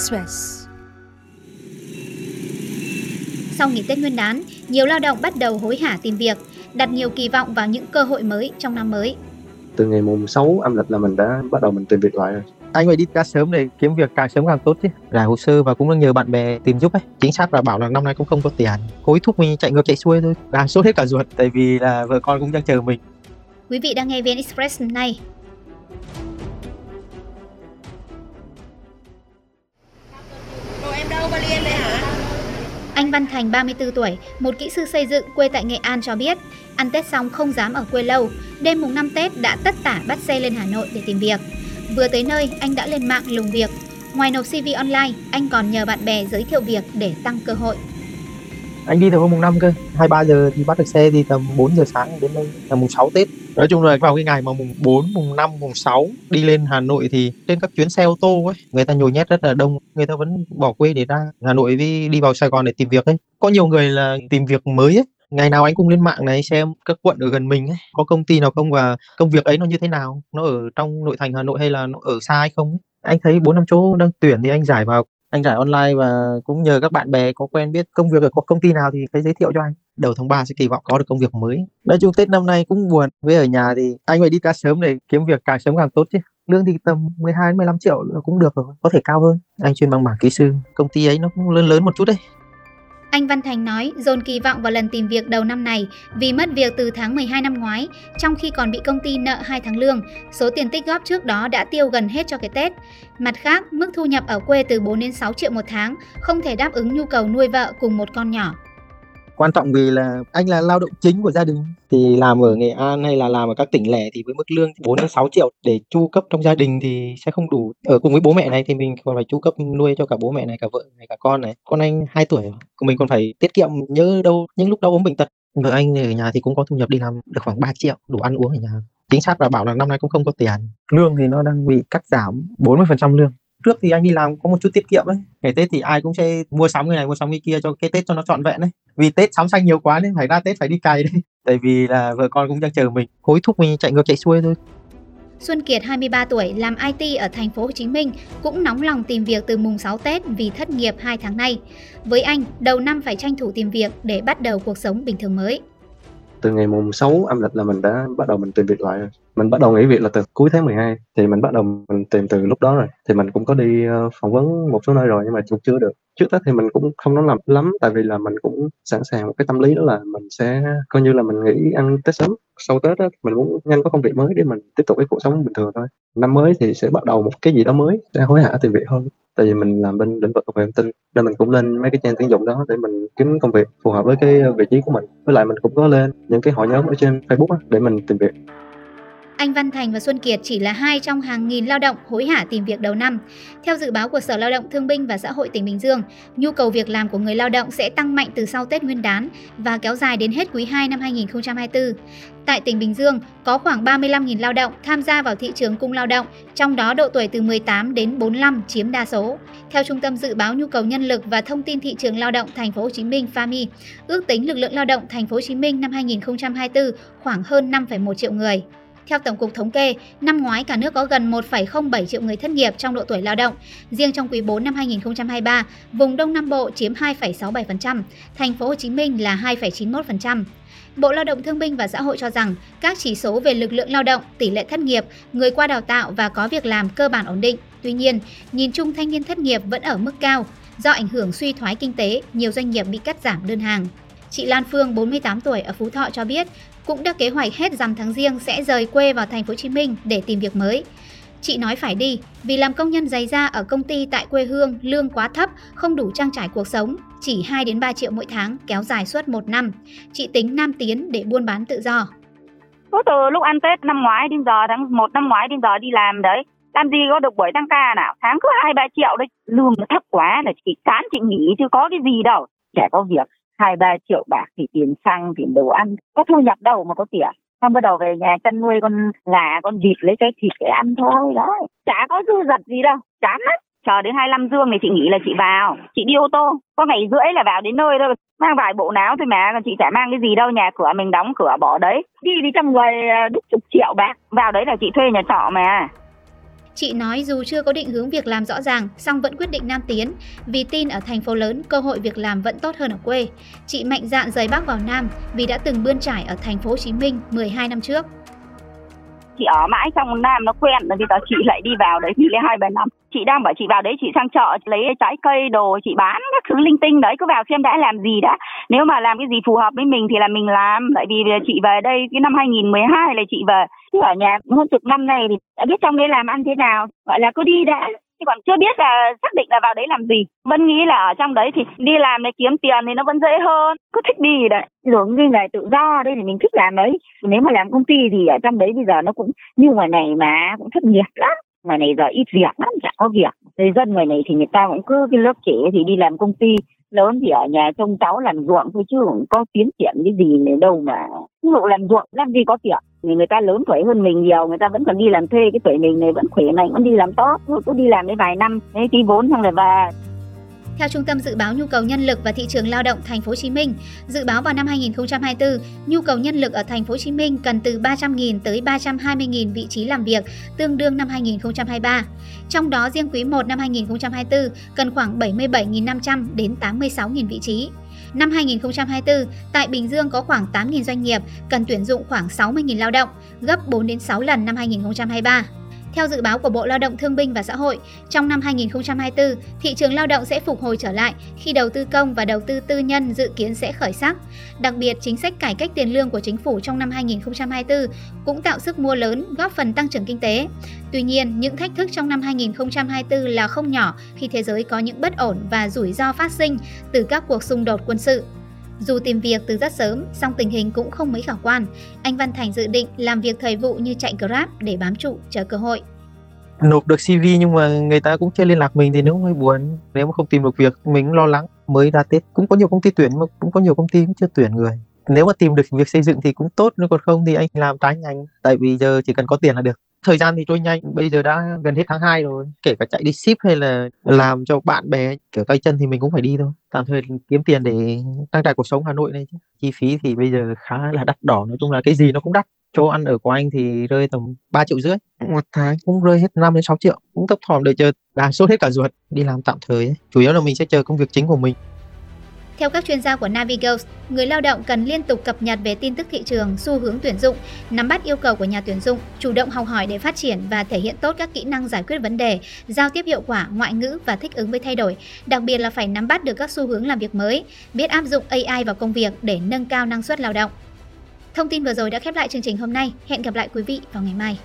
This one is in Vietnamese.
Express. Sau nghỉ Tết Nguyên đán, nhiều lao động bắt đầu hối hả tìm việc, đặt nhiều kỳ vọng vào những cơ hội mới trong năm mới. Từ ngày mùng 6 âm lịch là mình đã bắt đầu mình tìm việc lại rồi. Anh phải đi ca sớm để kiếm việc càng sớm càng tốt chứ. Rải hồ sơ và cũng nhờ bạn bè tìm giúp ấy. Chính xác là bảo là năm nay cũng không có tiền. Hối thúc mình chạy ngược chạy xuôi thôi. Đang sốt hết cả ruột tại vì là vợ con cũng đang chờ mình. Quý vị đang nghe VN Express này. Anh Văn Thành 34 tuổi, một kỹ sư xây dựng quê tại Nghệ An cho biết, ăn Tết xong không dám ở quê lâu, đêm mùng 5 Tết đã tất tả bắt xe lên Hà Nội để tìm việc. Vừa tới nơi, anh đã lên mạng lùng việc. Ngoài nộp CV online, anh còn nhờ bạn bè giới thiệu việc để tăng cơ hội. Anh đi từ hôm mùng 5 cơ, 23 giờ thì bắt được xe thì tầm 4 giờ sáng đến đây là mùng 6 Tết. Nói chung là vào cái ngày mà mùng 4, mùng 5, mùng 6 đi lên Hà Nội thì trên các chuyến xe ô tô ấy, người ta nhồi nhét rất là đông, người ta vẫn bỏ quê để ra Hà Nội đi đi vào Sài Gòn để tìm việc ấy. Có nhiều người là tìm việc mới ấy, ngày nào anh cũng lên mạng này xem các quận ở gần mình ấy, có công ty nào không và công việc ấy nó như thế nào, nó ở trong nội thành Hà Nội hay là nó ở xa hay không ấy. Anh thấy bốn năm chỗ đang tuyển thì anh giải vào anh giải online và cũng nhờ các bạn bè có quen biết công việc ở công ty nào thì phải giới thiệu cho anh đầu tháng 3 sẽ kỳ vọng có được công việc mới. Nói chung tết năm nay cũng buồn. Với ở nhà thì anh phải đi ca sớm để kiếm việc càng sớm càng tốt chứ. Lương thì tầm 12 15 triệu là cũng được rồi có thể cao hơn. Anh chuyên bằng mảng kỹ sư công ty ấy nó cũng lớn lớn một chút đấy. Anh Văn Thành nói dồn kỳ vọng vào lần tìm việc đầu năm này vì mất việc từ tháng 12 năm ngoái, trong khi còn bị công ty nợ 2 tháng lương. Số tiền tích góp trước đó đã tiêu gần hết cho cái Tết. Mặt khác, mức thu nhập ở quê từ 4 đến 6 triệu một tháng không thể đáp ứng nhu cầu nuôi vợ cùng một con nhỏ quan trọng vì là anh là lao động chính của gia đình. Thì làm ở Nghệ An hay là làm ở các tỉnh lẻ thì với mức lương 4 đến 6 triệu để chu cấp trong gia đình thì sẽ không đủ. Ở cùng với bố mẹ này thì mình còn phải chu cấp nuôi cho cả bố mẹ này cả vợ này cả con này. Con anh 2 tuổi mình còn phải tiết kiệm nhớ đâu những lúc đau ốm bệnh tật. Vợ anh ở nhà thì cũng có thu nhập đi làm được khoảng 3 triệu đủ ăn uống ở nhà. Chính xác là bảo là năm nay cũng không có tiền. Lương thì nó đang bị cắt giảm 40% lương trước thì anh đi làm có một chút tiết kiệm ấy. Ngày tết thì ai cũng sẽ mua sắm cái này mua sắm cái kia cho cái tết cho nó trọn vẹn đấy vì tết sắm xanh nhiều quá nên phải ra tết phải đi cày đấy. Tại vì là vợ con cũng đang chờ mình. Hối thúc mình chạy ngược chạy xuôi thôi. Xuân Kiệt 23 tuổi làm IT ở thành phố Hồ Chí Minh cũng nóng lòng tìm việc từ mùng 6 Tết vì thất nghiệp 2 tháng nay. Với anh, đầu năm phải tranh thủ tìm việc để bắt đầu cuộc sống bình thường mới. Từ ngày mùng 6 âm lịch là mình đã bắt đầu mình tìm việc lại rồi mình bắt đầu nghỉ việc là từ cuối tháng 12 thì mình bắt đầu mình tìm từ lúc đó rồi. Thì mình cũng có đi ờ, phỏng vấn một số nơi rồi nhưng mà cũng chưa được. Trước tết thì mình cũng không nói làm lắm, tại vì là mình cũng sẵn sàng một cái tâm lý đó là mình sẽ coi như là mình nghĩ ăn tết sớm. Sau tết đó mình muốn nhanh có công việc mới để mình tiếp tục cái cuộc sống bình thường thôi. Năm mới thì sẽ bắt đầu một cái gì đó mới, sẽ hối hả tìm việc hơn. Tại vì mình làm bên lĩnh vực công nghệ thông tin, nên mình cũng lên mấy cái trang tuyển dụng đó để mình kiếm công việc phù hợp với cái vị trí của mình. Với lại mình cũng có lên những cái hội nhóm ở trên Facebook để mình tìm việc anh Văn Thành và Xuân Kiệt chỉ là hai trong hàng nghìn lao động hối hả tìm việc đầu năm. Theo dự báo của Sở Lao động Thương binh và Xã hội tỉnh Bình Dương, nhu cầu việc làm của người lao động sẽ tăng mạnh từ sau Tết Nguyên đán và kéo dài đến hết quý 2 năm 2024. Tại tỉnh Bình Dương, có khoảng 35.000 lao động tham gia vào thị trường cung lao động, trong đó độ tuổi từ 18 đến 45 chiếm đa số. Theo Trung tâm Dự báo nhu cầu nhân lực và thông tin thị trường lao động Thành phố Hồ Chí Minh (FAMI), ước tính lực lượng lao động Thành phố Hồ Chí Minh năm 2024 khoảng hơn 5,1 triệu người. Theo Tổng cục Thống kê, năm ngoái cả nước có gần 1,07 triệu người thất nghiệp trong độ tuổi lao động. Riêng trong quý 4 năm 2023, vùng Đông Nam Bộ chiếm 2,67%, thành phố Hồ Chí Minh là 2,91%. Bộ Lao động Thương binh và Xã hội cho rằng các chỉ số về lực lượng lao động, tỷ lệ thất nghiệp, người qua đào tạo và có việc làm cơ bản ổn định. Tuy nhiên, nhìn chung thanh niên thất nghiệp vẫn ở mức cao. Do ảnh hưởng suy thoái kinh tế, nhiều doanh nghiệp bị cắt giảm đơn hàng. Chị Lan Phương, 48 tuổi ở Phú Thọ cho biết, cũng đã kế hoạch hết rằm tháng riêng sẽ rời quê vào thành phố Hồ Chí Minh để tìm việc mới. Chị nói phải đi vì làm công nhân giày da ở công ty tại quê hương lương quá thấp, không đủ trang trải cuộc sống, chỉ 2 đến 3 triệu mỗi tháng kéo dài suốt một năm. Chị tính Nam tiến để buôn bán tự do. Có từ lúc ăn Tết năm ngoái đến giờ tháng 1 năm ngoái đến giờ đi làm đấy. Làm gì có được buổi tăng ca nào, tháng cứ 2 3 triệu đấy. Lương nó thấp quá là chị chán chị nghỉ chứ có cái gì đâu. Chả có việc hai ba triệu bạc thì tiền xăng, tiền đồ ăn, có thu nhập đâu mà có tiền. Xong bắt đầu về nhà chăn nuôi con gà, con vịt lấy cái thịt để ăn thôi đó chả có dư dật gì đâu, chán lắm. Chờ đến 25 dương thì chị nghĩ là chị vào, chị đi ô tô. Có ngày rưỡi là vào đến nơi thôi. Mang vài bộ áo thôi mà chị chả mang cái gì đâu, nhà cửa mình đóng cửa bỏ đấy. Đi đi trong người à, đúc chục triệu bạc. Vào đấy là chị thuê nhà trọ mà. Chị nói dù chưa có định hướng việc làm rõ ràng, song vẫn quyết định Nam tiến vì tin ở thành phố lớn cơ hội việc làm vẫn tốt hơn ở quê. Chị mạnh dạn rời Bắc vào Nam vì đã từng bươn trải ở thành phố Hồ Chí Minh 12 năm trước chị ở mãi trong Nam nó quen rồi bây giờ chị lại đi vào đấy thì lấy hai ba năm. Chị đang bảo chị vào đấy, chị sang chợ lấy trái cây đồ, chị bán các thứ linh tinh đấy, cứ vào xem đã làm gì đã. Nếu mà làm cái gì phù hợp với mình thì là mình làm, tại vì chị về đây cái năm 2012 là chị về ở nhà hơn chục năm này thì đã biết trong đấy làm ăn thế nào. Gọi là cứ đi đã thì còn chưa biết là xác định là vào đấy làm gì. Vẫn nghĩ là ở trong đấy thì đi làm để kiếm tiền thì nó vẫn dễ hơn. Cứ thích đi đấy. Rồi như là tự do đây thì mình thích làm đấy nếu mà làm công ty thì ở trong đấy bây giờ nó cũng như ngoài này mà cũng thất nghiệp lắm. Ngoài này giờ ít việc lắm chẳng có việc. Người dân ngoài này thì người ta cũng cứ cái lớp trẻ thì đi làm công ty lớn thì ở nhà trông cháu làm ruộng thôi chứ không có tiến triển cái gì này đâu mà. Ví dụ làm ruộng, làm gì có tiền thì người ta lớn tuổi hơn mình nhiều, người ta vẫn còn đi làm thuê cái tuổi mình này vẫn khỏe mạnh, vẫn đi làm tốt. Thôi cứ đi làm đến vài năm thế tí vốn xong rồi về theo Trung tâm dự báo nhu cầu nhân lực và thị trường lao động thành phố Hồ Chí Minh, dự báo vào năm 2024, nhu cầu nhân lực ở thành phố Hồ Chí Minh cần từ 300.000 tới 320.000 vị trí làm việc, tương đương năm 2023. Trong đó riêng quý 1 năm 2024 cần khoảng 77.500 đến 86.000 vị trí. Năm 2024, tại Bình Dương có khoảng 8.000 doanh nghiệp cần tuyển dụng khoảng 60.000 lao động, gấp 4 đến 6 lần năm 2023. Theo dự báo của Bộ Lao động Thương binh và Xã hội, trong năm 2024, thị trường lao động sẽ phục hồi trở lại khi đầu tư công và đầu tư tư nhân dự kiến sẽ khởi sắc. Đặc biệt, chính sách cải cách tiền lương của chính phủ trong năm 2024 cũng tạo sức mua lớn góp phần tăng trưởng kinh tế. Tuy nhiên, những thách thức trong năm 2024 là không nhỏ khi thế giới có những bất ổn và rủi ro phát sinh từ các cuộc xung đột quân sự. Dù tìm việc từ rất sớm, song tình hình cũng không mấy khả quan. Anh Văn Thành dự định làm việc thời vụ như chạy Grab để bám trụ chờ cơ hội. Nộp được CV nhưng mà người ta cũng chưa liên lạc mình thì nó hơi buồn. Nếu mà không tìm được việc, mình cũng lo lắng. Mới ra Tết cũng có nhiều công ty tuyển mà cũng có nhiều công ty cũng chưa tuyển người. Nếu mà tìm được việc xây dựng thì cũng tốt, nếu còn không thì anh làm trái ngành. Tại vì giờ chỉ cần có tiền là được thời gian thì trôi nhanh bây giờ đã gần hết tháng 2 rồi kể cả chạy đi ship hay là làm cho bạn bè kiểu tay chân thì mình cũng phải đi thôi. Tạm thời kiếm tiền để trang trải cuộc sống Hà Nội này chứ. Chi phí thì bây giờ khá là đắt đỏ nói chung là cái gì nó cũng đắt. Chỗ ăn ở của anh thì rơi tầm 3 triệu rưỡi. Một tháng. Cũng rơi hết 5 đến 6 triệu. Cũng thấp thỏm đợi chờ đang sốt hết cả ruột. Đi làm tạm thời ấy. chủ yếu là mình sẽ chờ công việc chính của mình theo các chuyên gia của Navigos, người lao động cần liên tục cập nhật về tin tức thị trường, xu hướng tuyển dụng, nắm bắt yêu cầu của nhà tuyển dụng, chủ động học hỏi để phát triển và thể hiện tốt các kỹ năng giải quyết vấn đề, giao tiếp hiệu quả, ngoại ngữ và thích ứng với thay đổi. Đặc biệt là phải nắm bắt được các xu hướng làm việc mới, biết áp dụng AI vào công việc để nâng cao năng suất lao động. Thông tin vừa rồi đã khép lại chương trình hôm nay. Hẹn gặp lại quý vị vào ngày mai.